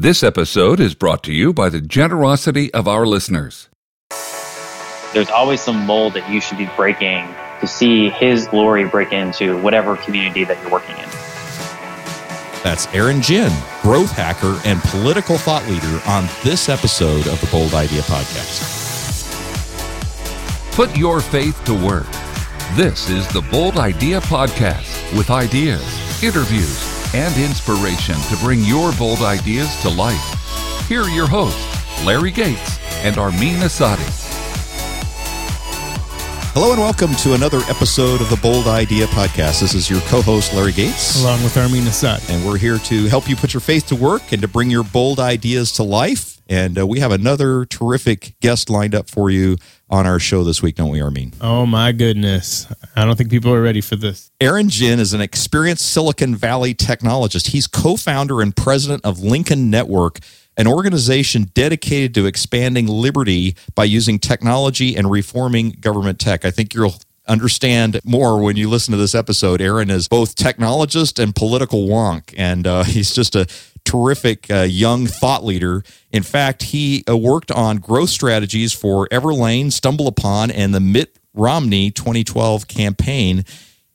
This episode is brought to you by the generosity of our listeners. There's always some mold that you should be breaking to see His glory break into whatever community that you're working in. That's Aaron Ginn, growth hacker and political thought leader on this episode of the Bold Idea Podcast. Put your faith to work. This is the Bold Idea Podcast with ideas, interviews, and inspiration to bring your bold ideas to life. Here are your hosts, Larry Gates and Armin Asadi. Hello and welcome to another episode of the Bold Idea Podcast. This is your co host, Larry Gates. Along with Armin Assad. And we're here to help you put your faith to work and to bring your bold ideas to life. And uh, we have another terrific guest lined up for you on our show this week, don't we, Armin? Oh, my goodness. I don't think people are ready for this. Aaron Ginn is an experienced Silicon Valley technologist. He's co founder and president of Lincoln Network, an organization dedicated to expanding liberty by using technology and reforming government tech. I think you'll understand more when you listen to this episode. Aaron is both technologist and political wonk, and uh, he's just a terrific uh, young thought leader. In fact, he uh, worked on growth strategies for Everlane, StumbleUpon, and the Mitt Romney 2012 campaign.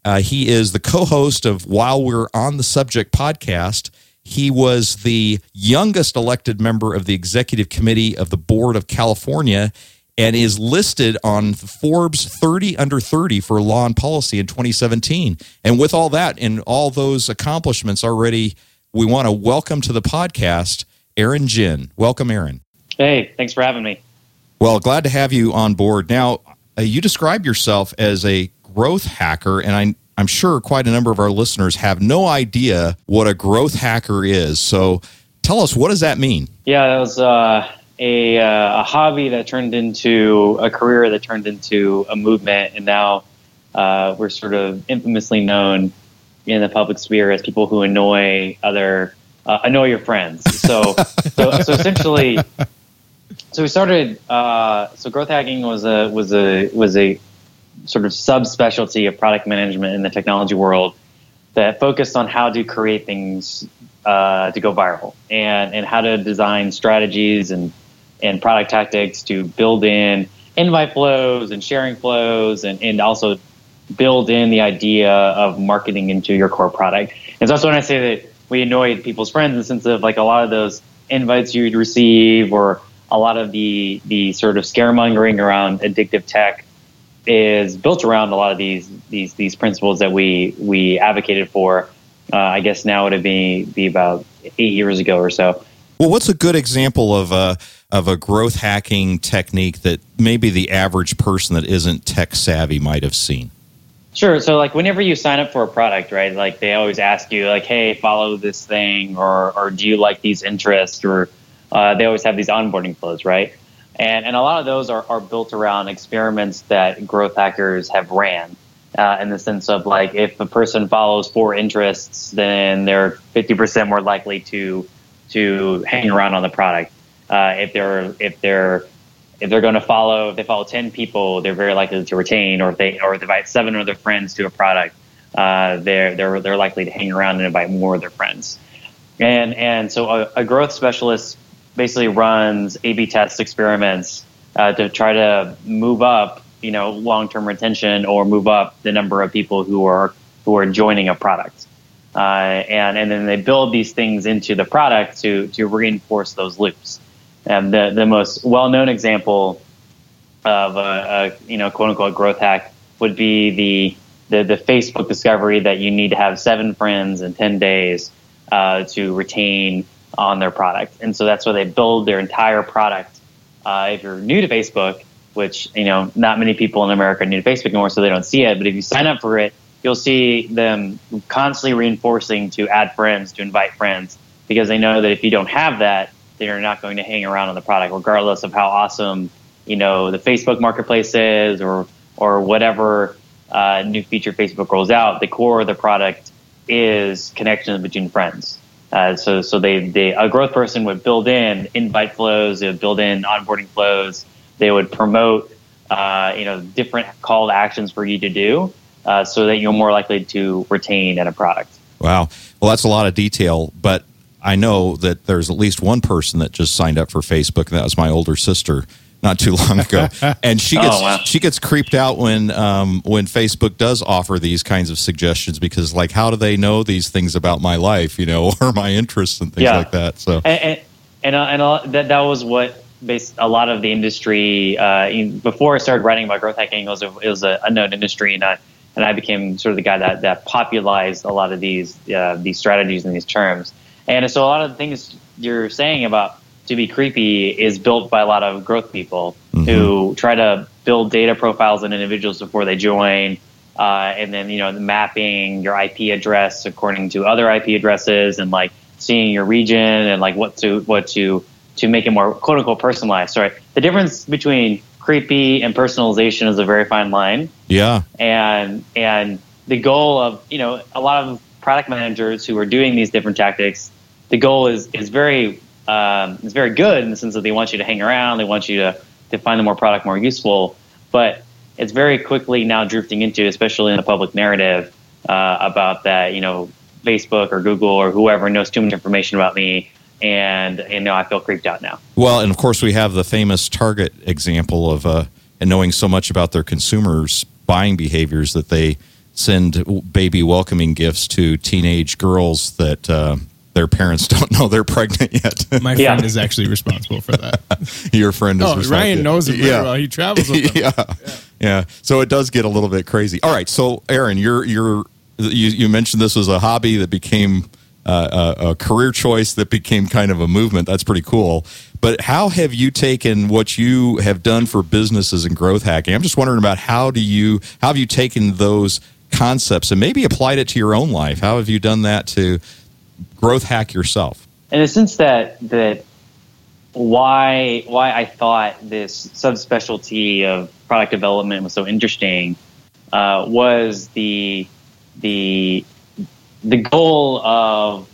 Uh, he is the co host of While We're on the Subject podcast. He was the youngest elected member of the executive committee of the Board of California and is listed on Forbes 30 under 30 for law and policy in 2017. And with all that and all those accomplishments already, we want to welcome to the podcast Aaron Ginn. Welcome, Aaron. Hey, thanks for having me. Well, glad to have you on board. Now, uh, you describe yourself as a growth hacker, and I, I'm sure quite a number of our listeners have no idea what a growth hacker is. So tell us, what does that mean? Yeah, that was uh, a, uh, a hobby that turned into a career that turned into a movement, and now uh, we're sort of infamously known in the public sphere as people who annoy other uh, annoy your friends. So, so, so essentially, so we started. Uh, so growth hacking was a was a was a sort of subspecialty of product management in the technology world that focused on how to create things uh, to go viral and and how to design strategies and and product tactics to build in invite flows and sharing flows and, and also build in the idea of marketing into your core product. And so that's when I say that we annoyed people's friends in the sense of like a lot of those invites you'd receive or a lot of the the sort of scaremongering around addictive tech is built around a lot of these these these principles that we we advocated for. Uh, I guess now would be be about eight years ago or so. Well, what's a good example of a of a growth hacking technique that maybe the average person that isn't tech savvy might have seen? Sure. So like whenever you sign up for a product, right? Like they always ask you like, "Hey, follow this thing," or "or do you like these interests?" Or uh, they always have these onboarding flows, right? And and a lot of those are, are built around experiments that growth hackers have ran. Uh, in the sense of like, if a person follows four interests, then they're fifty percent more likely to to hang around on the product. Uh, if they're if they're if they're going to follow, if they follow 10 people, they're very likely to retain, or if they, or if they invite seven of their friends to a product, uh, they're, they're, they're likely to hang around and invite more of their friends. And, and so a, a growth specialist basically runs A-B test experiments, uh, to try to move up, you know, long-term retention or move up the number of people who are, who are joining a product. Uh, and, and then they build these things into the product to, to reinforce those loops. And the, the most well known example of a, a, you know quote unquote growth hack would be the, the, the Facebook discovery that you need to have seven friends in ten days uh, to retain on their product. And so that's why they build their entire product. Uh, if you're new to Facebook, which you know not many people in America are new to Facebook anymore, so they don't see it. But if you sign up for it, you'll see them constantly reinforcing to add friends, to invite friends, because they know that if you don't have that, they're not going to hang around on the product, regardless of how awesome you know the Facebook Marketplace is or or whatever uh, new feature Facebook rolls out. The core of the product is connections between friends. Uh, so so they, they a growth person would build in invite flows, they would build in onboarding flows, they would promote uh, you know different call to actions for you to do, uh, so that you're more likely to retain in a product. Wow. Well, that's a lot of detail, but I know that there's at least one person that just signed up for Facebook, and that was my older sister not too long ago, and she gets Oh, wow. she gets creeped out when um, when Facebook does offer these kinds of suggestions because like how do they know these things about my life, you know, or my interests and things Yeah. like that? So and and, and, uh, and uh, that that was what based a lot of the industry uh, in- before I started writing about growth hacking it was a, it was an unknown industry and I and I became sort of the guy that that popularized a lot of these uh, these strategies and these terms and so a lot of the things you're saying about to be creepy is built by a lot of growth people who try to build data profiles on individuals before they join uh, and then you know mapping your IP address according to other IP addresses and like seeing your region and like what to what to to make it more quote unquote personalized. Sorry, the difference between creepy and personalization is a very fine line, yeah, and and the goal of you know a lot of product managers who are doing these different tactics, the goal is is very um, is very good in the sense that they want you to hang around, they want you to to find the more product more useful, but it's very quickly now drifting into, especially in the public narrative, uh, about that you know Facebook or Google or whoever knows too much information about me, and and now I feel creeped out now. Well, and of course, we have the famous Target example of uh, and knowing so much about their consumers' buying behaviors that they send baby welcoming gifts to teenage girls that uh, their parents don't know they're pregnant yet. My Yeah. friend is actually responsible for that. Your friend is responsible. oh, responsible. Ryan knows it very Yeah. well. He travels with them. yeah. yeah, So it does get a little bit crazy. All right, so Aaron, you're you're you, you mentioned this was a hobby that became uh, a, a career choice that became kind of a movement. That's pretty cool. But how have you taken what you have done for businesses and growth hacking? I'm just wondering about how do you how have you taken those concepts and maybe applied it to your own life? How have you done that to growth hack yourself? in the sense that that why why I thought this subspecialty of product development was so interesting uh, was the the the goal of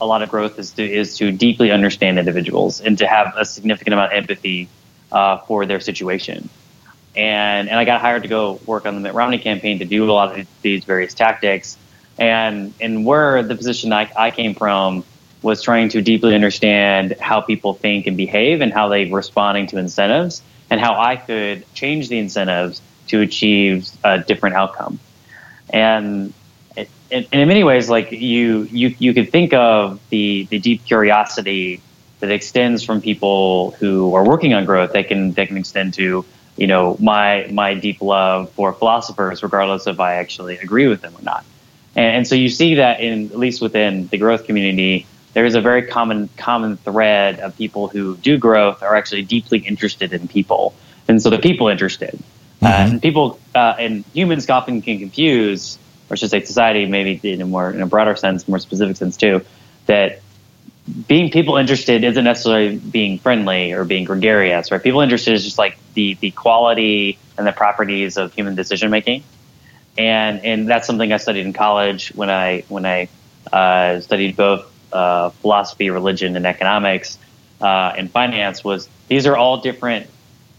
a lot of growth is to is to deeply understand individuals and to have a significant amount of empathy uh, for their situation. And and I got hired to go work on the Mitt Romney campaign to do a lot of these various tactics. And and where the position I, I came from was trying to deeply understand how people think and behave and how they're responding to incentives and how I could change the incentives to achieve a different outcome. And and in many ways, like you, you, you could think of the, the deep curiosity that extends from people who are working on growth that can, that can extend to, you know, my, my deep love for philosophers, regardless if I actually agree with them or not. And, and so you see that in, at least within the growth community, there is a very common, common thread of people who do growth are actually deeply interested in people. And so the people interested. Uh, and people uh, and humans often can confuse, or should say, society maybe in a more in a broader sense, more specific sense too, that being people interested isn't necessarily being friendly or being gregarious, right? People interested is just like the the quality and the properties of human decision making, and and that's something I studied in college when I when I uh, studied both uh, philosophy, religion, and economics uh, and finance. Was these are all different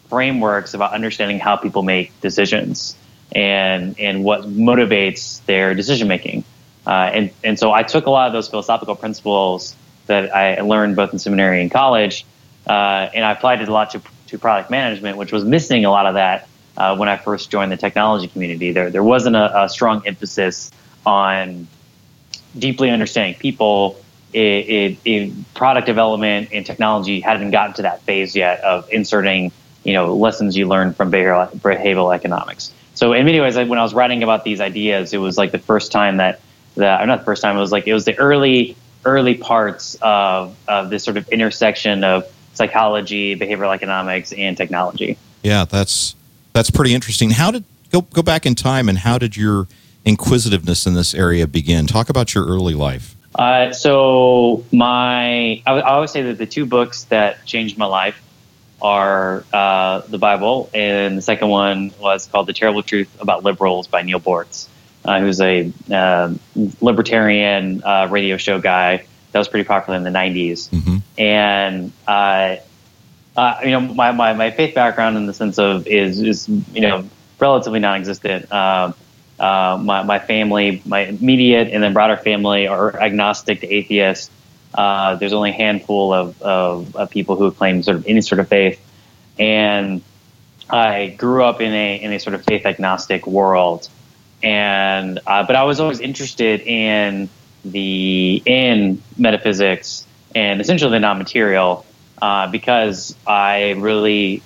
frameworks about understanding how people make decisions and and what motivates their decision making. Uh, and and so I took a lot of those philosophical principles that I learned both in seminary and college, uh, and I applied it a lot to to product management, which was missing a lot of that uh, when I first joined the technology community. There there wasn't a, a strong emphasis on deeply understanding people. It, it, it, product development and technology hadn't gotten to that phase yet of inserting you know lessons you learned from behavioral, behavioral economics. So in many ways, when I was writing about these ideas, it was like the first time that that or not the first time. It was like it was the early early parts of of this sort of intersection of psychology, behavioral economics, and technology. Yeah, that's that's pretty interesting. How did go go back in time and how did your inquisitiveness in this area begin? Talk about your early life. Uh, so my, I, I always say that the two books that changed my life are uh, the Bible, and the second one was called "The Terrible Truth About Liberals" by Neal Boortz, uh, who's a uh, libertarian uh, radio show guy that was pretty popular in the '90s. Mm-hmm. And uh, you know, my, my, my faith background in the sense of is is you know relatively non-existent. Uh, uh, my, my family, my immediate and then broader family are agnostic to atheist. Uh, there's only a handful of, of, of, people who claim sort of any sort of faith, and I grew up in a in a sort of faith agnostic world, and uh, but I was always interested in the in metaphysics and essentially the non-material uh, because I really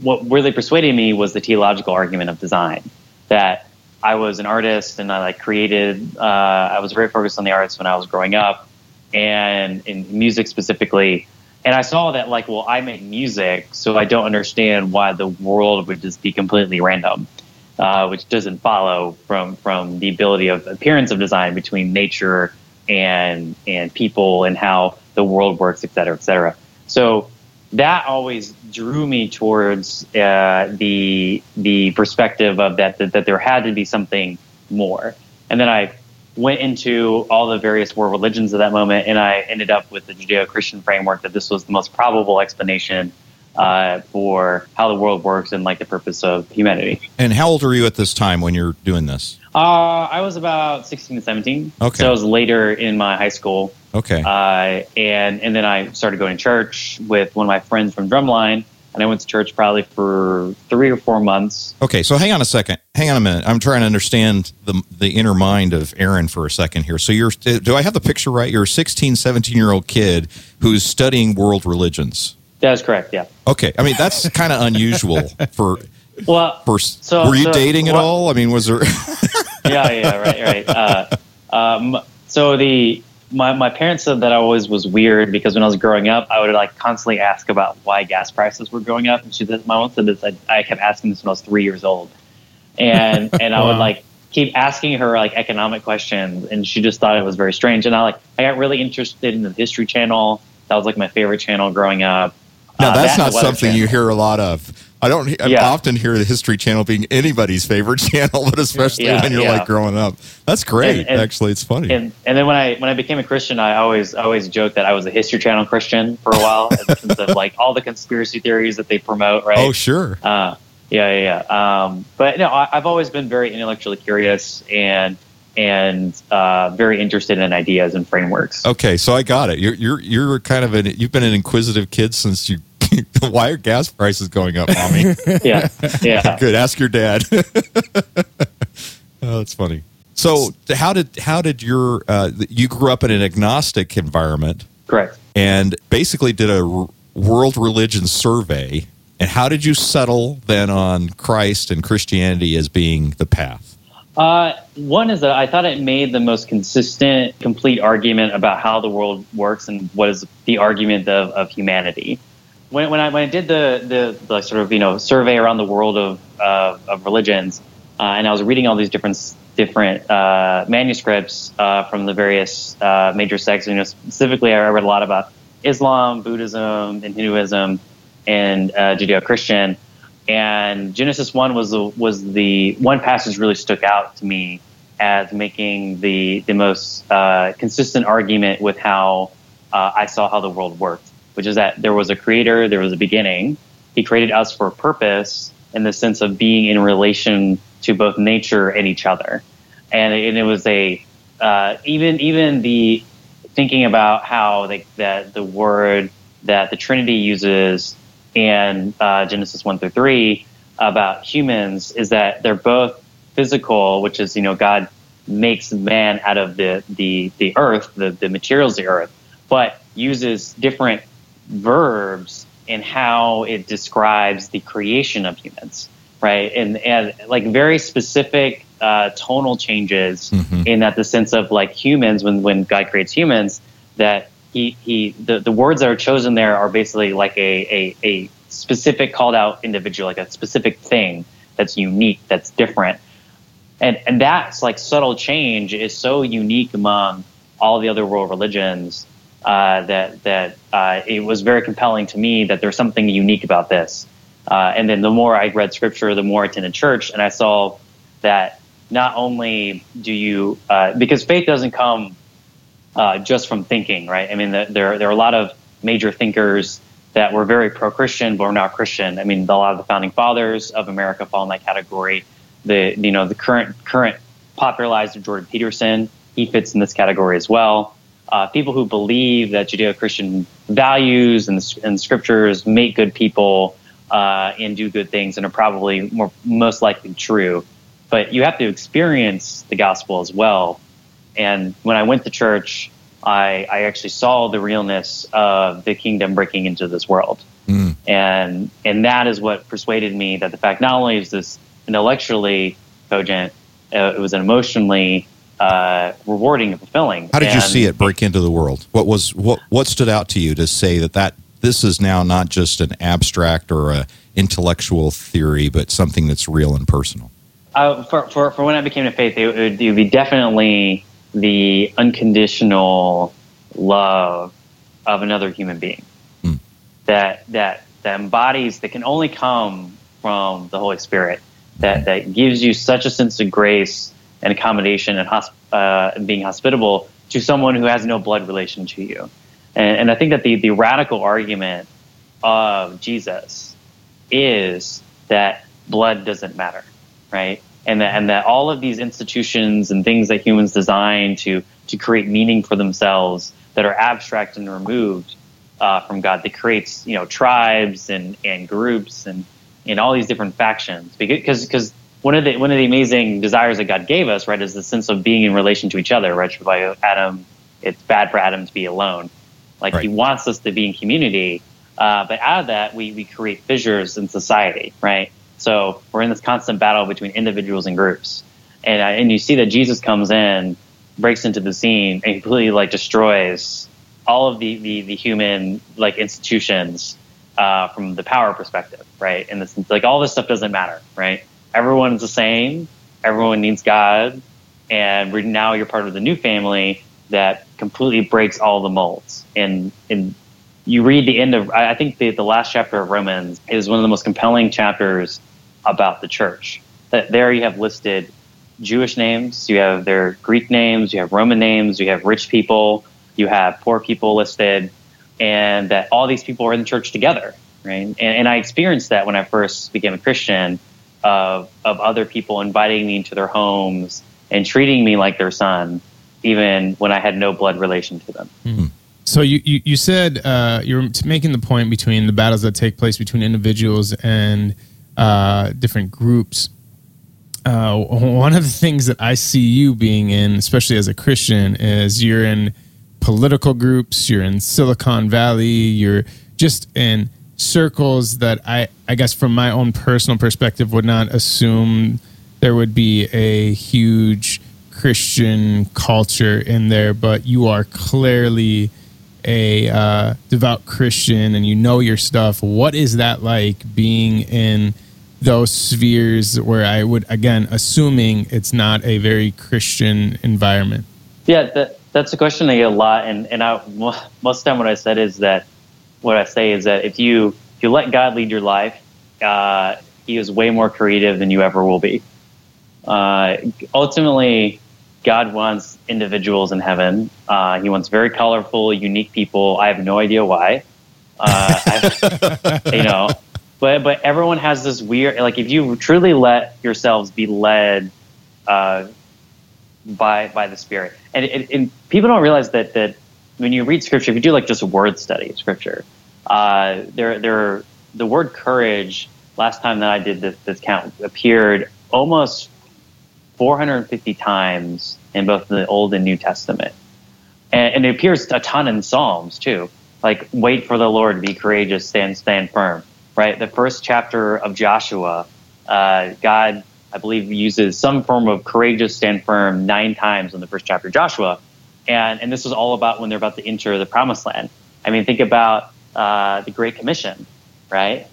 what really persuaded me was the teleological argument of design that I was an artist and I like created uh, I was very focused on the arts when I was growing up and in music specifically and I saw that like well I make music so I don't understand why the world would just be completely random uh, which doesn't follow from from the ability of appearance of design between nature and and people and how the world works, et cetera, et cetera. So that always drew me towards uh, the the perspective of that, that that there had to be something more. And then I went into all the various world religions of that moment, and I ended up with the Judeo-Christian framework that this was the most probable explanation uh, for how the world works and like the purpose of humanity. And how old are you at this time when you're doing this? Uh, I was about 16 to 17. Okay. So I was later in my high school. Okay. Uh, and, and then I started going to church with one of my friends from Drumline. And I went to church probably for three or four months. Okay, so hang on a second. Hang on a minute. I'm trying to understand the the inner mind of Aaron for a second here. So you're do I have the picture right? You're a 16, 17 year old kid who's studying world religions. That is correct. Yeah. Okay. I mean, that's kind of unusual for. Well, for, so were you so, dating at all? I mean, was there? yeah. Yeah. Right. Right. Uh, um, so the my my parents said that I always was weird because when I was growing up, I would like constantly ask about why gas prices were going up, and she said my mom said this. I, I kept asking this when I was three years old, and and I would like keep asking her like economic questions, and she just thought it was very strange. And I like I got really interested in the History Channel. That was like my favorite channel growing up. Now, uh, that's that not something channel. you hear a lot of. I don't I yeah. often hear the History Channel being anybody's favorite channel, but especially yeah, when you're yeah. like growing up. That's great. And, and, Actually, it's funny. And, and, then when I when I became a Christian, I always always joked that I was a History Channel Christian for a while, in terms of like all the conspiracy theories that they promote. Right? Oh, sure. Uh, yeah, yeah. yeah. Um, but no, I, I've always been very intellectually curious and and uh, very interested in ideas and frameworks. Okay, so I got it. You're you're you're kind of an you've been an inquisitive kid since you why are gas prices going up, mommy? yeah, yeah. Good. Ask your dad. oh, that's funny. So, how did how did your uh, you grew up in an agnostic environment? Correct. And basically did a r- world religion survey. And how did you settle then on Christ and Christianity as being the path? Uh, one is that I thought it made the most consistent, complete argument about how the world works and what is the argument of, of humanity when, when I when I did the, the, the sort of you know survey around the world of uh, of religions, uh, and I was reading all these different different uh, manuscripts uh, from the various uh, major sects. You know, specifically, I read a lot about Islam, Buddhism, and Hinduism, and uh, Judeo-Christian. And Genesis one was the was the one passage really stuck out to me as making the the most consistent argument with how I saw how the world worked which is that there was a creator, there was a beginning. He created us for a purpose in the sense of being in relation to both nature and each other. And, and it was a, uh, even, even the thinking about how that the word that the Trinity uses in uh, Genesis 1 through 3 about humans is that they're both physical, which is, you know, God makes man out of the, the, the earth, the, the materials of the earth, but uses different verbs in how it describes the creation of humans, right? And and like very specific uh, tonal changes mm-hmm. in that the sense of like humans when when God creates humans that he he the, the words that are chosen there are basically like a, a, a specific called out individual, like a specific thing that's unique, that's different. And and that's like subtle change is so unique among all the other world religions uh, that that uh, it was very compelling to me that there's something unique about this. Uh, and then the more I read scripture, the more I attended church, and I saw that not only do you uh, because faith doesn't come uh, just from thinking, right? I mean, the, there there are a lot of major thinkers that were very pro-Christian but were not Christian. I mean, a lot of the founding fathers of America fall in that category. The you know the current current popularizer Jordan Peterson he fits in this category as well. Uh, people who believe that Judeo-Christian values and, and scriptures make good people uh, and do good things and are probably more most likely true. But you have to experience the gospel as well. And when I went to church, I, I actually saw the realness of the kingdom breaking into this world. Mm. And and that is what persuaded me that the fact not only is this intellectually cogent, uh, it was an emotionally uh, rewarding and fulfilling. How did and you see it break into the world? What was what what stood out to you to say that that this is now not just an abstract or a intellectual theory, but something that's real and personal? Uh, for, for, for when I became a faith, it would, it would be definitely the unconditional love of another human being hmm. that that that embodies that can only come from the Holy Spirit that that gives you such a sense of grace and accommodation and hosp- uh, being hospitable to someone who has no blood relation to you. And, and I think that the, the radical argument of Jesus is that blood doesn't matter, right? And that, and that all of these institutions and things that humans design to, to create meaning for themselves that are abstract and removed uh, from God, that creates, you know, tribes and, and groups and, and all these different factions. Because, because one of the one of the amazing desires that God gave us, right, is the sense of being in relation to each other, right? By Adam, it's bad for Adam to be alone. Like right. he wants us to be in community, uh, but out of that, we we create fissures in society, right? So we're in this constant battle between individuals and groups, and uh, and you see that Jesus comes in, breaks into the scene, and completely like destroys all of the the, the human like institutions uh, from the power perspective, right? And this like all this stuff doesn't matter, right? Everyone's the same. Everyone needs God, and we're, now you're part of the new family that completely breaks all the molds. And and you read the end of I think the, the last chapter of Romans is one of the most compelling chapters about the church. That there you have listed Jewish names, you have their Greek names, you have Roman names, you have rich people, you have poor people listed, and that all these people are in the church together, right? And, and I experienced that when I first became a Christian of of other people inviting me into their homes and treating me like their son, even when I had no blood relation to them. Mm-hmm. So you, you, you said uh, you're making the point between the battles that take place between individuals and uh, different groups. Uh, one of the things that I see you being in, especially as a Christian, is you're in political groups, you're in Silicon Valley, you're just in circles that I, I guess from my own personal perspective would not assume there would be a huge Christian culture in there, but you are clearly a uh, devout Christian and you know your stuff. What is that like being in those spheres where I would, again, assuming it's not a very Christian environment? Yeah, that, that's a question I get a lot. And, and I, most of the time, what I said is that what I say is that if you if you let God lead your life, uh, He is way more creative than you ever will be. Uh, ultimately, God wants individuals in heaven. Uh, he wants very colorful, unique people. I have no idea why. Uh, you know, but but everyone has this weird like if you truly let yourselves be led uh, by by the Spirit, and, and, and people don't realize that that when you read scripture, if you do like just a word study of scripture, uh, there, there, the word courage. Last time that I did this, this count appeared almost 450 times in both the Old and New Testament, and, and it appears a ton in Psalms too. Like, wait for the Lord, be courageous, stand, stand firm. Right, the first chapter of Joshua, uh, God, I believe, uses some form of courageous, stand firm nine times in the first chapter of Joshua and and this is all about when they're about to enter the promised land. I mean, think about uh, the Great Commission, right?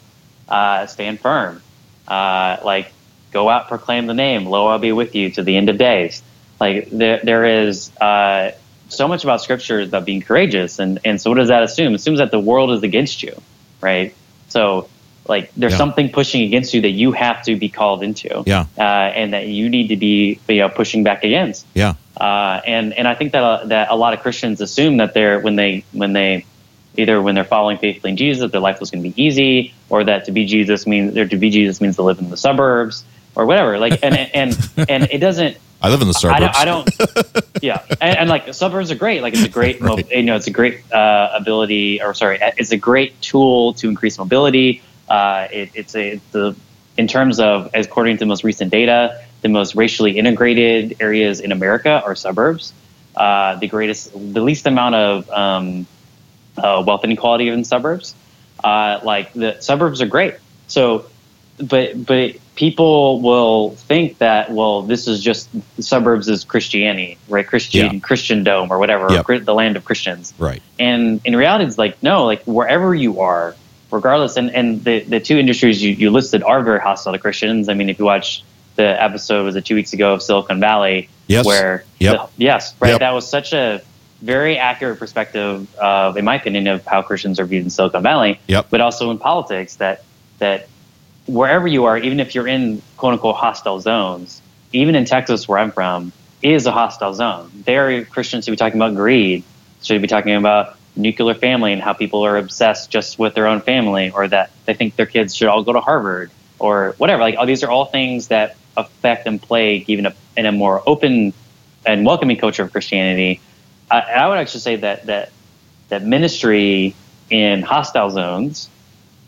Uh, stand firm, uh, like go out, proclaim the name. Lo, I'll be with you to the end of days. Like there, there is uh, so much about Scripture about being courageous, and and so what does that assume? It assumes that the world is against you, right? So like there's yeah. something pushing against you that you have to be called into yeah uh, and that you need to be you know pushing back against yeah uh, and and I think that uh, that a lot of Christians assume that they're when they when they either when they're following faithfully in Jesus that their life was going to be easy or that to be Jesus means or to be Jesus means to live in the suburbs or whatever like and and and it doesn't I live in the suburbs. I don't. I don't yeah, and, and, like the suburbs are great. Like it's a great, right. you know, it's a great uh, ability, or sorry, it's a great tool to increase mobility. Uh, it, it's a the in terms of as according to the most recent data, the most racially integrated areas in America are suburbs. Uh, the greatest, the least amount of um, uh, wealth inequality in suburbs. Uh, like the suburbs are great. So, but but people will think that well, this is just the suburbs is Christianity, right? Christian yeah. Christendom or whatever, yep. the land of Christians, right? And in reality, it's like no, like wherever you are, regardless. And and the the two industries you, you listed are very hostile to Christians. I mean, if you watch the episode was it two weeks ago of Silicon Valley, yes, where yep. the, yes, right, yep. that was such a very accurate perspective of, in my opinion, of how Christians are viewed in Silicon Valley, yep. but also in politics. That that wherever you are, even if you're in quote unquote hostile zones, even in Texas, where I'm from, is a hostile zone. There, Christians should be talking about greed, should be talking about nuclear family and how people are obsessed just with their own family, or that they think their kids should all go to Harvard, or whatever. Like, oh, these are all things that affect and plague even a, in a more open and welcoming culture of Christianity. I, I would actually say that that that ministry in hostile zones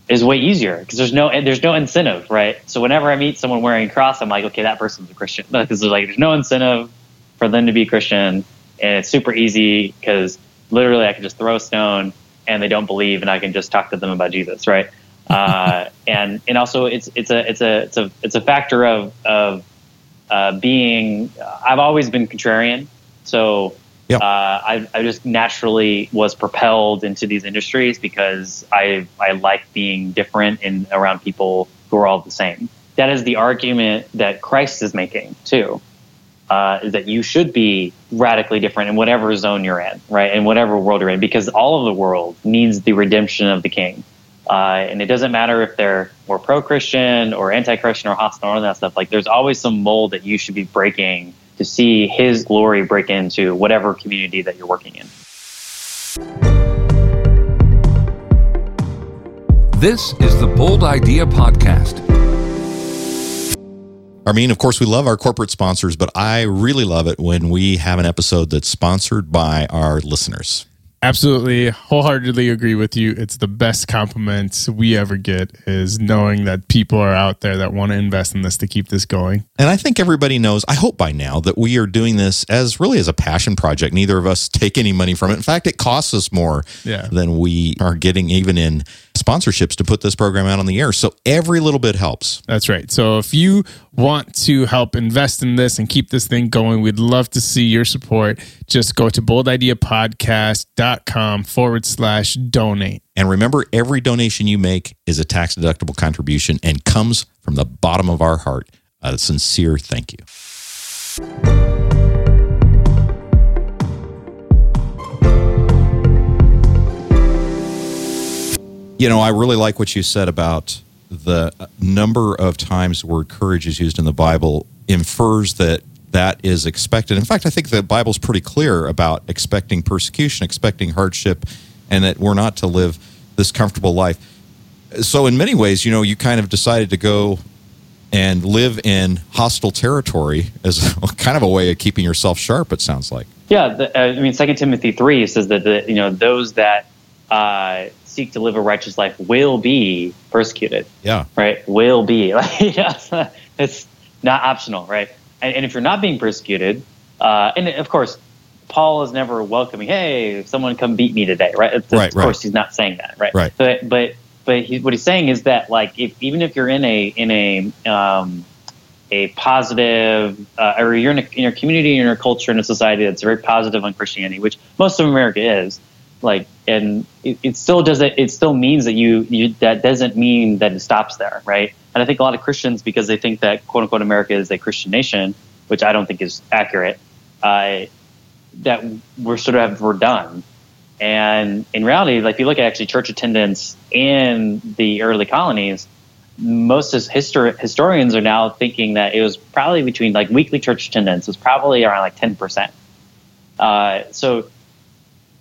is way easier because there's no there's no incentive, right? So whenever I meet someone wearing a cross, I'm like, okay, that person's a Christian because there's like there's no incentive for them to be Christian, and it's super easy because literally I can just throw a stone and they don't believe, and I can just talk to them about Jesus, right? Uh, and and also it's it's a it's a it's a it's a factor of of uh, being. I've always been contrarian, so Yep. Uh, I, I just naturally was propelled into these industries because I I like being different and around people who are all the same. That is the argument that Christ is making too. Uh, is that you should be radically different in whatever zone you're in, right? In whatever world you're in, because all of the world needs the redemption of the King. Uh, and it doesn't matter if they're more pro-Christian or anti-Christian or hostile or that stuff. Like, there's always some mold that you should be breaking to see His glory break into whatever community that you're working in. This is the Bold Idea Podcast. I mean, of course, we love our corporate sponsors, but I really love it when we have an episode that's sponsored by our listeners. Absolutely, wholeheartedly agree with you. It's the best compliment we ever get is knowing that people are out there that want to invest in this to keep this going. And I think everybody knows, I hope by now, that we are doing this as really as a passion project. Neither of us take any money from it. In fact, it costs us more yeah. than we are getting even in sponsorships to put this program out on the air. So every little bit helps. That's right. So if you want to help invest in this and keep this thing going, we'd love to see your support. Just go to boldideapodcast.com forward slash donate. And remember, every donation you make is a tax deductible contribution and comes from the bottom of our heart. A sincere thank you. You know, I really like what you said about the number of times the word courage is used in the Bible infers that that is expected. In fact, I think the Bible's pretty clear about expecting persecution, expecting hardship, and that we're not to live this comfortable life. So, in many ways, you know, you kind of decided to go and live in hostile territory as kind of a way of keeping yourself sharp. It sounds like. Yeah, the, uh, I mean, Second Timothy three says that the, you know those that uh, seek to live a righteous life will be persecuted. Yeah. Right? Will be. Like, it's not optional, right? And, and, if you're not being persecuted, uh, and of course, Paul is never welcoming, hey, someone come beat me today, right? It's, right of right. course, he's not saying that, right? Right. But, but, but he, what he's saying is that, like, if even if you're in a, in a, um, a positive, uh, or you're in a, in a community, in your culture, in a society that's very positive on Christianity, which most of America is, like and it, it, still doesn't it still means that you, you that doesn't mean that it stops there right? And i think a lot of christians because they think that quote unquote america is a christian nation which i don't think is accurate uh, that we're sort of we're done. And in reality like if you look at actually church attendance in the early colonies most histor- historians are now thinking that it was probably between like weekly church attendance was probably around like 10% uh, so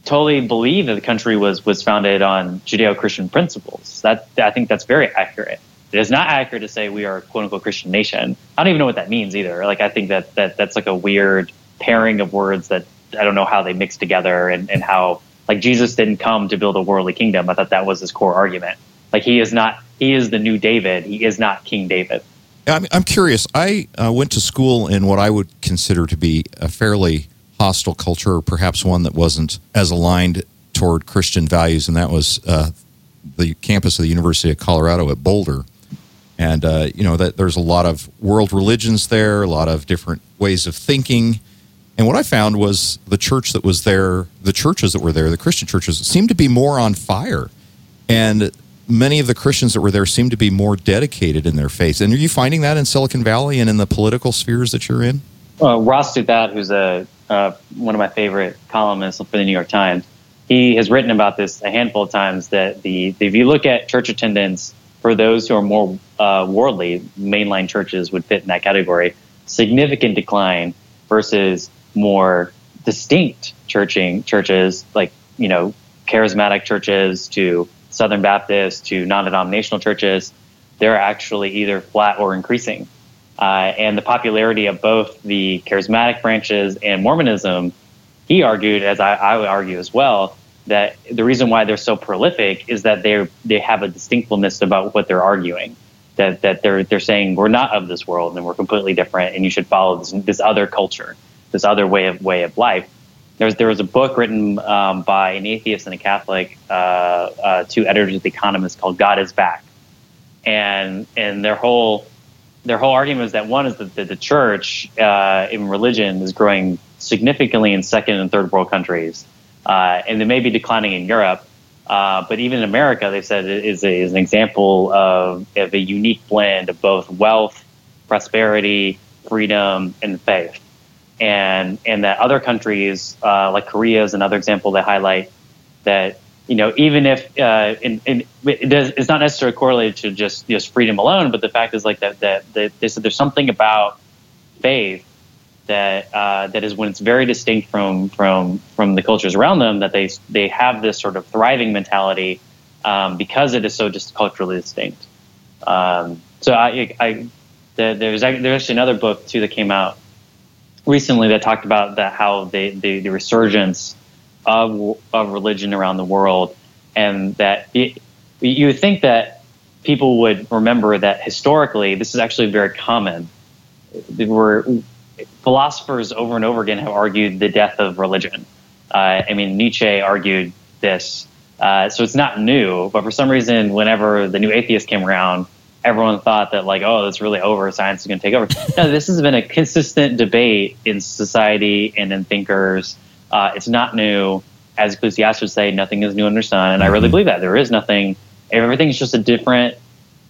totally believe that the country was was founded on Judeo-Christian principles. That I think that's very accurate. It is not accurate to say we are a quote unquote Christian nation. I don't even know what that means either. Like I think that, that that's like a weird pairing of words that I don't know how they mix together and, and how like Jesus didn't come to build a worldly kingdom. I thought that was his core argument. Like he is not he is the new David. He is not King David. I'm, I'm curious. I uh, went to school in what I would consider to be a fairly hostile culture, or perhaps one that wasn't as aligned toward Christian values, and that was uh, the campus of the University of Colorado at Boulder. And uh, you know that there's a lot of world religions there, a lot of different ways of thinking. And what I found was the church that was there, the churches that were there, the Christian churches, seemed to be more on fire. And many of the Christians that were there seemed to be more dedicated in their faith. And are you finding that in Silicon Valley and in the political spheres that you're in? Uh, Ross Douthat, who's a uh, one of my favorite columnists for the New York Times, he has written about this a handful of times. That the if you look at church attendance for those who are more uh, worldly, mainline churches would fit in that category. Significant decline versus more distinct churching churches like you know charismatic churches to Southern Baptist to non-denominational churches, they're actually either flat or increasing. Uh, and the popularity of both the charismatic branches and Mormonism, he argued, as I, I, would argue as well, that the reason why they're so prolific is that they they have a distinctfulness about what they're arguing. That that they're they're saying we're not of this world and we're completely different, and you should follow this, this other culture, this other way of way of life there was there was a book written um, by an atheist and a Catholic, uh, uh, two editors of the Economist, called "God Is Back," and and their whole their whole argument is that one is that the, the church uh, in religion is growing significantly in second and third world countries, uh, and they may be declining in Europe. Uh, but even in America, they said it is, a, is an example of, of a unique blend of both wealth, prosperity, freedom, and faith and and that other countries uh, like Korea is another example they highlight that you know even if uh, in, in, it does, it's not necessarily correlated to just just freedom alone, but the fact is like that that, that they said there's something about faith that uh, that is when it's very distinct from from from the cultures around them that they they have this sort of thriving mentality um, because it is so just culturally distinct. Um, so I, I there's there's actually another book too that came out recently that talked about that how the, the, the resurgence of, of religion around the world, and that it, you would think that people would remember that historically this is actually very common. Where philosophers over and over again have argued the death of religion. Uh, I mean, Nietzsche argued this, uh, so it's not new. But for some reason, whenever the new atheist came around, everyone thought that like, oh, it's really over. Science is going to take over. no, this has been a consistent debate in society and in thinkers. Uh, it's not new. As Ecclesiastes would say, nothing is new under the sun, and I really mm-hmm. believe that there is nothing. Everything is just a different,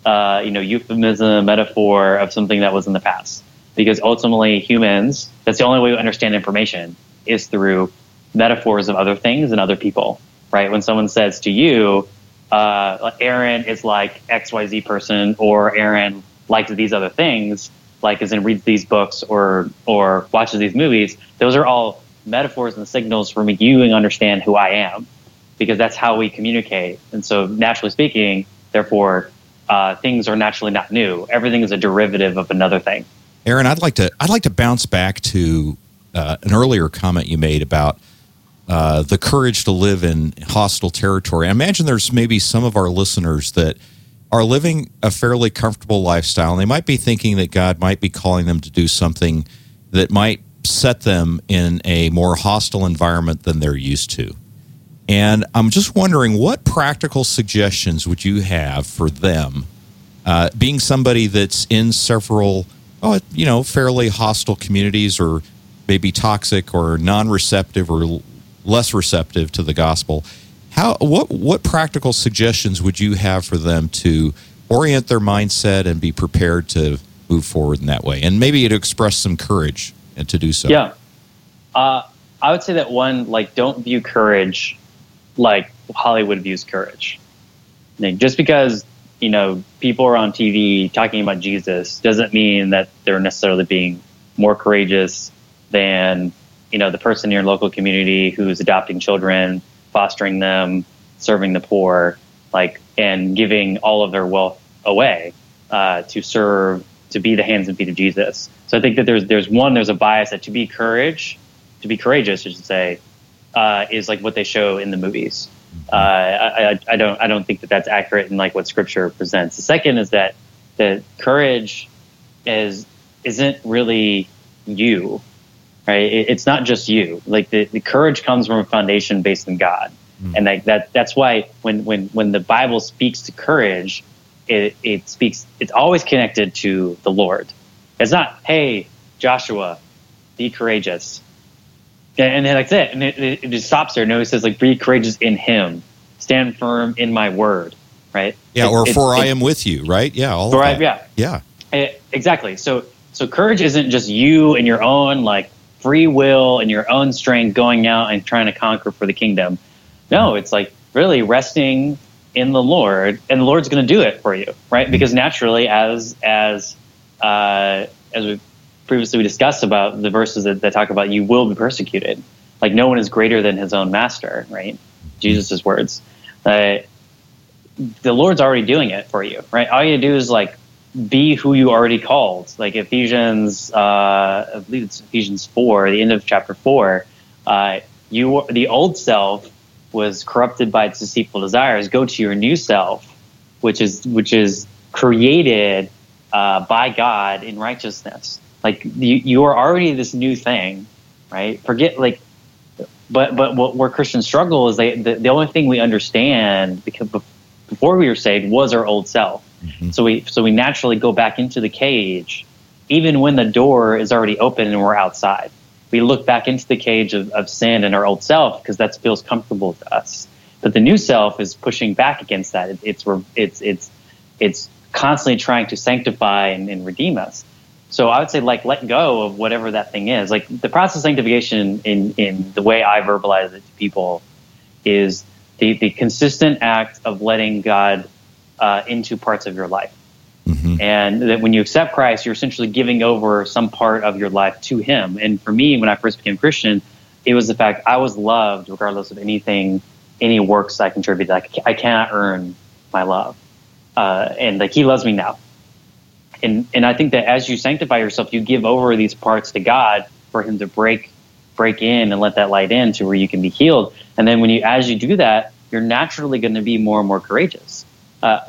uh, you know, euphemism, metaphor of something that was in the past. Because ultimately, humans, that's the only way we understand information is through metaphors of other things and other people. Right? When someone says to you, uh, Aaron is like XYZ person or Aaron likes these other things, like as in reads these books or or watches these movies, those are all metaphors and signals for me you and understand who I am. Because that's how we communicate. And so naturally speaking, therefore, uh, things are naturally not new. Everything is a derivative of another thing. Aaron, I'd like to I'd like to bounce back to uh, an earlier comment you made about uh, the courage to live in hostile territory. I imagine there's maybe some of our listeners that are living a fairly comfortable lifestyle, and they might be thinking that God might be calling them to do something that might set them in a more hostile environment than they're used to. And I'm just wondering what practical suggestions would you have for them, uh, being somebody that's in several, oh, you know, fairly hostile communities or maybe toxic or non receptive or less receptive to the gospel. How what what practical suggestions would you have for them to orient their mindset and be prepared to move forward in that way, and maybe to express some courage to do so? Yeah, uh, I would say that one like don't view courage like Hollywood views courage. Like, just because you know people are on TV talking about Jesus doesn't mean that they're necessarily being more courageous than you know the person in your local community who's adopting children, fostering them, serving the poor, like and giving all of their wealth away. uh, to serve, to be the hands and feet of Jesus. So I think that there's there's one there's a bias that to be courage, to be courageous, I should say, uh, is like what they show in the movies. Uh, I, I, I don't I don't think that that's accurate in like what Scripture presents. The second is that the courage is isn't really you, right? It, it's not just you. Like the, the courage comes from a foundation based in God, mm. and like that that's why when when when the Bible speaks to courage, it it speaks. It's always connected to the Lord. It's not, hey Joshua, be courageous and, and that's it. And it, it, just stops there. No, it says like, be courageous in Him, stand firm in My word, right? Yeah, it, or for I am with you, right? Yeah, all for of that. yeah, yeah, eh, exactly. So, so courage isn't just you and your own like free will and your own strength going out and trying to conquer for the kingdom. No, it's like really resting in the Lord, and the Lord's going to do it for you, right? Because naturally, as as uh, as we previously we discussed about the verses that, that talk about you will be persecuted. Like no one is greater than his own master, right? Jesus' words. Uh, the Lord's already doing it for you, right? All you do is like be who you already called. Like Ephesians, uh, I believe it's Ephesians four, the end of chapter four. Uh, you, the old self, was corrupted by its deceitful desires. Go to your new self, which is which is created uh, by God in righteousness. Like you, you are already this new thing, right? Forget like, but but what where Christians struggle is they the, the only thing we understand because before we were saved was our old self. Mm-hmm. So we so we naturally go back into the cage, even when the door is already open and we're outside. We look back into the cage of, of sin and our old self because that feels comfortable to us. But the new self is pushing back against that. It, it's it's it's it's constantly trying to sanctify and, and redeem us. So I would say like let go of whatever that thing is. Like the process of sanctification in, in the way I verbalize it to people is the, the consistent act of letting God uh, into parts of your life. Mm-hmm. And that when you accept Christ, you're essentially giving over some part of your life to Him. And for me, when I first became Christian, it was the fact I was loved regardless of anything, any works I contributed. Like I cannot earn my love, uh, and like He loves me now and and I think that as you sanctify yourself, you give over these parts to God for Him to break break in and let that light in to where you can be healed. And then when you as you do that, you're naturally going to be more and more courageous. Uh,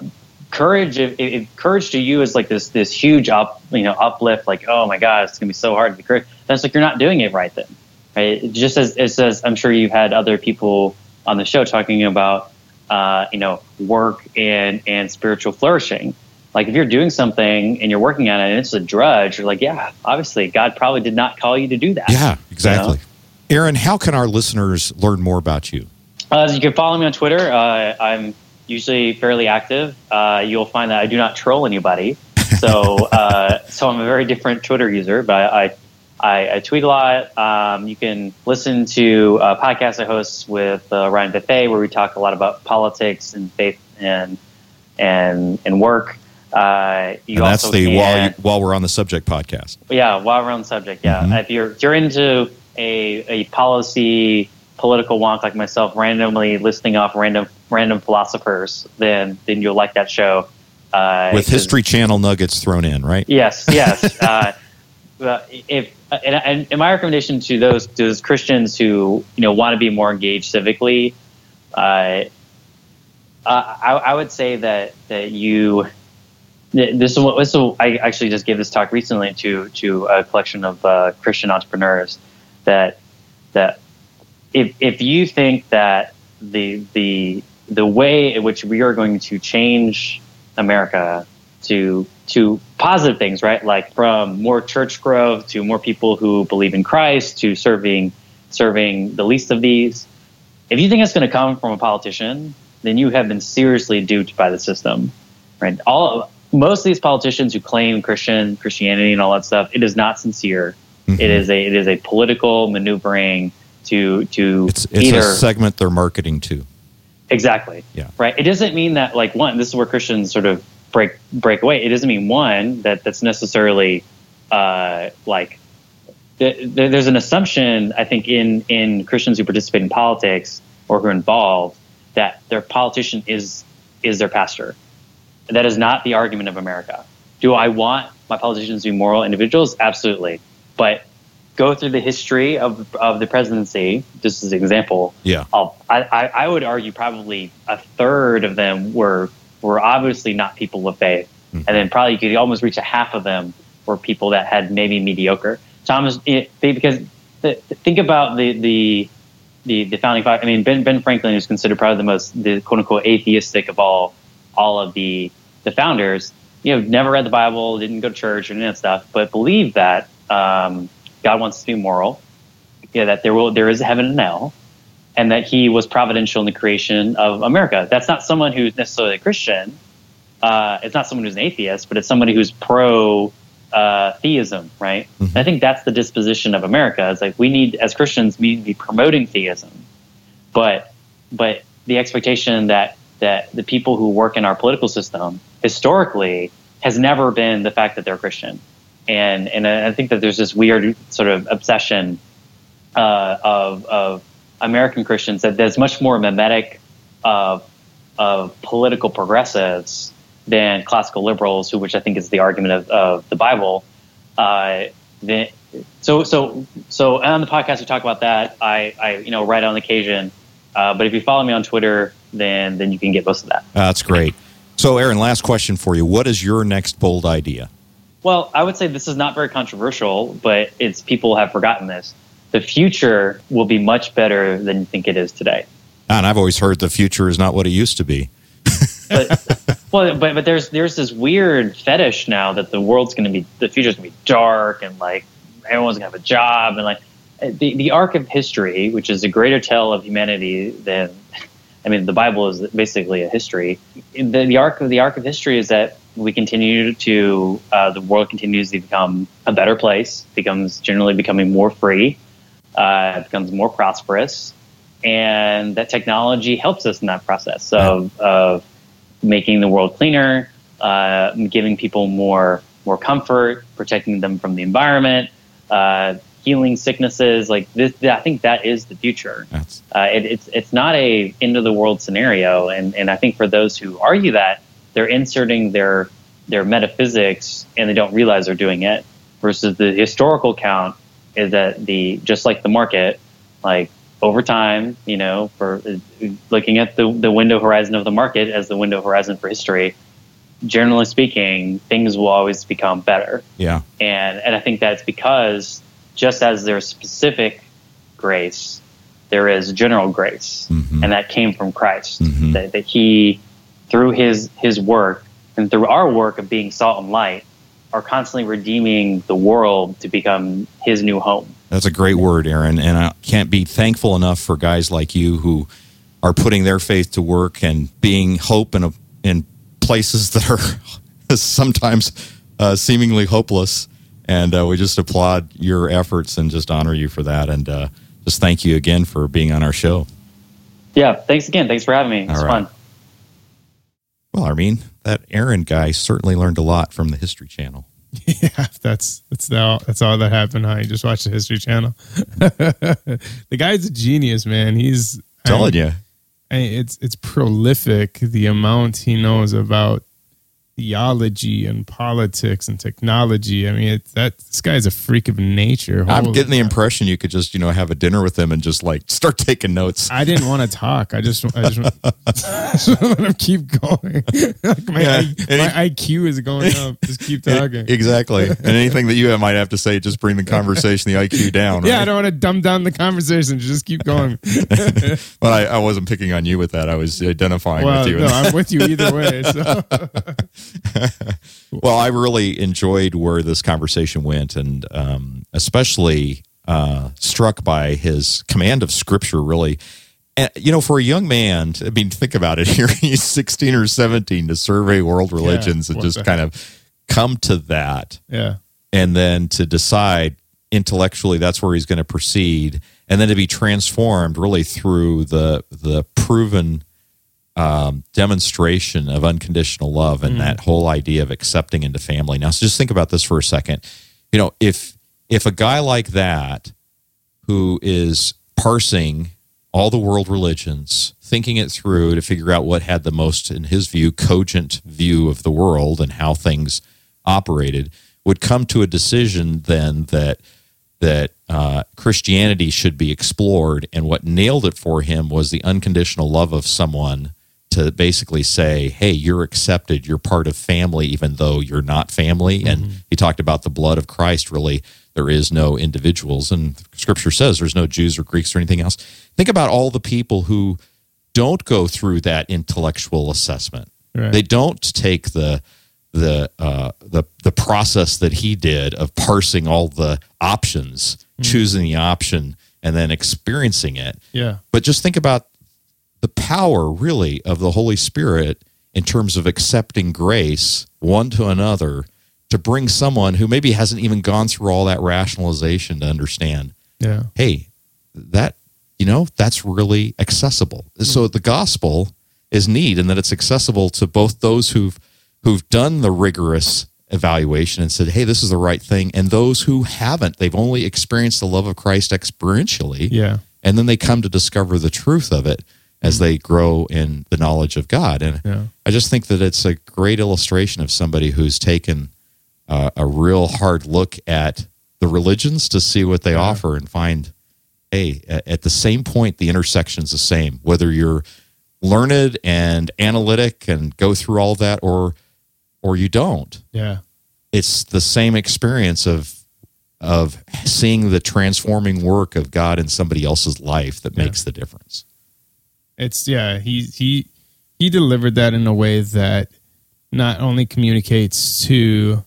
courage, if, if, courage to you is like this this huge up you know uplift, like oh my God, it's going to be so hard to be courageous. That's like you're not doing it right then, right? It just as it says, I'm sure you've had other people on the show talking about uh, you know work and and spiritual flourishing like if you're doing something and you're working on it and it's a drudge, you're like, yeah, obviously God probably did not call you to do that. Yeah, exactly. You know? Aaron, how can our listeners learn more about you? Uh, you can follow me on Twitter. Uh, I'm usually fairly active. Uh, you'll find that I do not troll anybody. So, uh, so I'm a very different Twitter user, but I, I, I tweet a lot. Um, you can listen to a podcast I host with uh, Ryan Buffet, where we talk a lot about politics and faith and and and work. Uh, and that's the can, while you, while we're on the subject podcast. Yeah, while we're on the subject, yeah. Mm-hmm. If you're if you're into a a policy political wonk like myself, randomly listing off random random philosophers, then then you'll like that show. Uh, With History Channel nuggets thrown in, right? Yes, yes. uh, if and, and, my recommendation to those those Christians who you know want to be more engaged civically, uh, I, I would say that that you this is what this is, I actually just gave this talk recently to to a collection of uh, Christian entrepreneurs that that if if you think that the the the way in which we are going to change America to to positive things, right? Like from more church growth to more people who believe in Christ to serving serving the least of these. If you think it's going to come from a politician, then you have been seriously duped by the system, right? All most of these politicians who claim Christian Christianity and all that stuff, it is not sincere. Mm-hmm. It is a it is a political maneuvering to to it's, it's either, a segment they're marketing to. Exactly. Yeah. Right. It doesn't mean that like one. This is where Christians sort of break break away. It doesn't mean one that that's necessarily uh, like there's an assumption I think in in Christians who participate in politics or who are involved that their politician is is their pastor That is not the argument of America. Do I want my politicians to be moral individuals? Absolutely. But go through the history of, of the presidency, just as an example. Yeah. I, I, I would argue probably a third of them were were obviously not people of faith, mm-hmm. and then probably you could almost reach a half of them were people that had maybe mediocre. Thomas, it, because the, think about the the the, the founding father. I mean, Ben Ben Franklin is considered probably the most the quote unquote atheistic of all all of the the founders. You know, never read the Bible, didn't go to church or any of that stuff, but believed that um, God wants to be moral. Yeah, that there will there is a heaven and hell, and that He was providential in the creation of America. That's not someone who's necessarily a Christian. Uh, it's not someone who's an atheist, but it's somebody who's pro uh, theism, right? Mm-hmm. I think that's the disposition of America. It's like we need, as Christians, we need to be promoting theism, but but the expectation that that the people who work in our political system historically has never been the fact that they're Christian, and and I think that there's this weird sort of obsession uh, of of American Christians that there's much more mimetic of of political progressives than classical liberals, who which I think is the argument of, of the Bible. Uh, so so so on the podcast we talk about that. I, I you know write on occasion, uh, but if you follow me on Twitter, then then you can get most of that. Uh, that's great. So Aaron, last question for you: What is your next bold idea? Well, I would say this is not very controversial, but it's people have forgotten this. The future will be much better than you think it is today. And I've always heard the future is not what it used to be. but, well, but but there's there's this weird fetish now that the world's going to be the future's going to be dark and like everyone's going to have a job and like the the arc of history, which is a greater tale of humanity than I mean the Bible is basically a history. The, the arc of the arc of history is that we continue to uh, the world continues to become a better place, becomes generally becoming more free, uh, becomes more prosperous, and that technology helps us in that process of, of making the world cleaner, uh, giving people more more comfort, protecting them from the environment, uh, healing sicknesses. Like this, I think that is the future. Uh, it, it's it's not a end of the world scenario, and and I think for those who argue that, they're inserting their their metaphysics and they don't realize they're doing it. Versus the historical count is that the just like the market, like over time, you know, for looking at the, the window horizon of the market as the window horizon for history, generally speaking, things will always become better. Yeah. And and I think that's because just as there's specific grace, there is general grace. Mm-hmm. And that came from Christ. Mm-hmm. That, that he through his his work and through our work of being salt and light are constantly redeeming the world to become his new home. That's a great word, Aaron. And I can't be thankful enough for guys like you who are putting their faith to work and being hope in, a, in places that are sometimes uh, seemingly hopeless. And uh, we just applaud your efforts and just honor you for that. And uh, just thank you again for being on our show. Yeah, thanks again. Thanks for having me. It's right. fun. Well, I mean, that Aaron guy certainly learned a lot from the History Channel. Yeah, that's that's all that's all that happened. Huh? You just watched the History Channel. the guy's a genius, man. He's telling I, you. I, it's it's prolific the amount he knows about theology and politics and technology. I mean, it, that this guy's a freak of nature. Holy I'm getting the impression you could just you know have a dinner with him and just like start taking notes. I didn't want to talk. I just I just, just let him keep going. like my, yeah. my IQ is going up. Just keep talking. Exactly. and anything that you might have to say, just bring the conversation, the IQ down. Right? Yeah, I don't want to dumb down the conversation. Just keep going. but I, I, wasn't picking on you with that. I was identifying well, with you. No, I'm with you either way. So. well, I really enjoyed where this conversation went, and um, especially uh, struck by his command of Scripture. Really, and you know, for a young man, I mean, think about it. Here, he's sixteen or seventeen to survey world religions yeah, and just kind of come to that. Yeah, and then to decide intellectually that's where he's going to proceed, and then to be transformed really through the the proven um, demonstration of unconditional love and mm. that whole idea of accepting into family. Now, so just think about this for a second. You know, if if a guy like that who is parsing all the world religions thinking it through to figure out what had the most, in his view, cogent view of the world and how things operated, would come to a decision then that that uh, Christianity should be explored. And what nailed it for him was the unconditional love of someone to basically say, hey, you're accepted, you're part of family, even though you're not family. Mm-hmm. And he talked about the blood of Christ, really. There is no individuals. And scripture says there's no Jews or Greeks or anything else. Think about all the people who don't go through that intellectual assessment. Right. They don't take the the uh, the the process that he did of parsing all the options, mm. choosing the option, and then experiencing it. Yeah. But just think about the power, really, of the Holy Spirit in terms of accepting grace one to another to bring someone who maybe hasn't even gone through all that rationalization to understand. Yeah. Hey, that you know that's really accessible. Mm. So the gospel is neat in that it's accessible to both those who've who've done the rigorous evaluation and said, hey, this is the right thing, and those who haven't. They've only experienced the love of Christ experientially. Yeah. And then they come to discover the truth of it as they grow in the knowledge of God. And yeah. I just think that it's a great illustration of somebody who's taken uh, a real hard look at the religions to see what they yeah. offer and find, hey, at the same point, the intersection's the same. Whether you're learned and analytic and go through all that, or or you don't. Yeah. It's the same experience of of seeing the transforming work of God in somebody else's life that yeah. makes the difference. It's yeah, he he he delivered that in a way that not only communicates to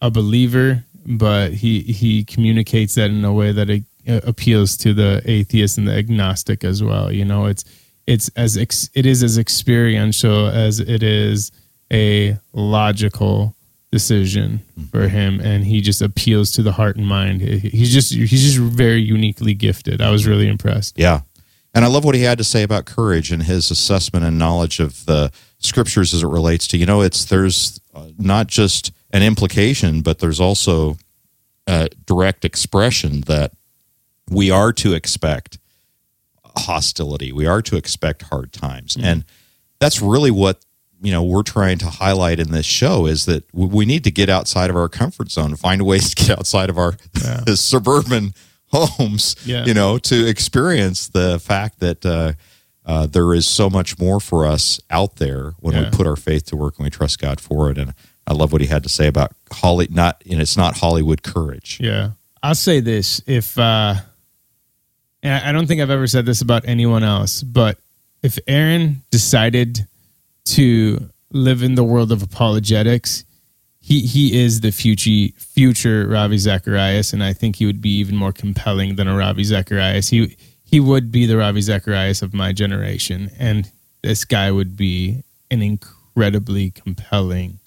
a believer, but he he communicates that in a way that it uh, appeals to the atheist and the agnostic as well. You know, it's it's as ex, it is as experiential as it is a logical decision for him and he just appeals to the heart and mind. He's just he's just very uniquely gifted. I was really impressed. Yeah and i love what he had to say about courage and his assessment and knowledge of the scriptures as it relates to you know it's there's uh, not just an implication but there's also a direct expression that we are to expect hostility we are to expect hard times mm-hmm. and that's really what you know we're trying to highlight in this show is that we need to get outside of our comfort zone find ways to get outside of our yeah. suburban homes yeah. you know to experience the fact that uh, uh, there is so much more for us out there when yeah. we put our faith to work and we trust god for it and i love what he had to say about holly not and it's not hollywood courage yeah i'll say this if uh and i don't think i've ever said this about anyone else but if aaron decided to live in the world of apologetics, he he is the future future Ravi Zacharias, and I think he would be even more compelling than a Ravi Zacharias. He he would be the Ravi Zacharias of my generation, and this guy would be an incredibly compelling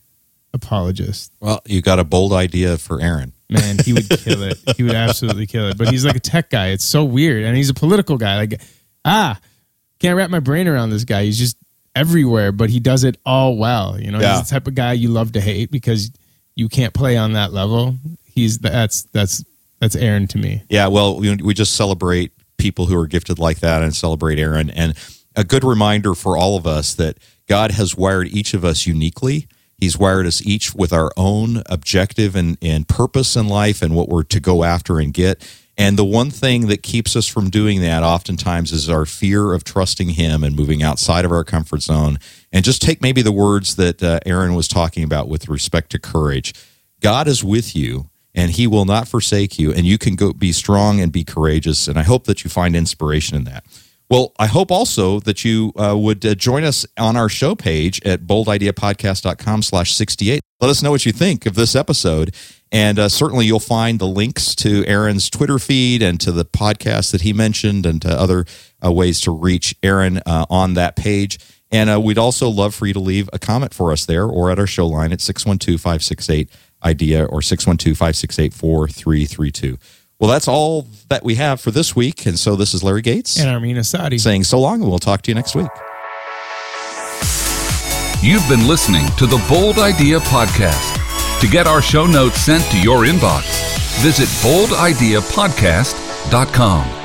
apologist. Well, you got a bold idea for Aaron. Man, he would kill it. He would absolutely kill it. But he's like a tech guy. It's so weird, and he's a political guy. Like, ah, can't wrap my brain around this guy. He's just everywhere, but he does it all well. You know, yeah. he's the type of guy you love to hate because you can't play on that level. He's that's that's that's Aaron to me. Yeah, well, we, we just celebrate people who are gifted like that and celebrate Aaron. And a good reminder for all of us that God has wired each of us uniquely. He's wired us each with our own objective and, and purpose in life and what we're to go after and get. And the one thing that keeps us from doing that oftentimes is our fear of trusting Him and moving outside of our comfort zone. And just take maybe the words that uh, Aaron was talking about with respect to courage. God is with you and he will not forsake you and you can go be strong and be courageous and i hope that you find inspiration in that well i hope also that you uh, would uh, join us on our show page at boldideapodcast.com slash 68 let us know what you think of this episode and uh, certainly you'll find the links to Aaron's Twitter feed and to the podcast that he mentioned and to other uh, ways to reach Aaron uh, on that page. And uh, we'd also love for you to leave a comment for us there or at our show line at 612 568 IDEA or 612 568 4332. Well, that's all that we have for this week. And so this is Larry Gates and Armin Asadi saying so long, and we'll talk to you next week. You've been listening to the Bold Idea Podcast. To get our show notes sent to your inbox, visit boldideapodcast.com.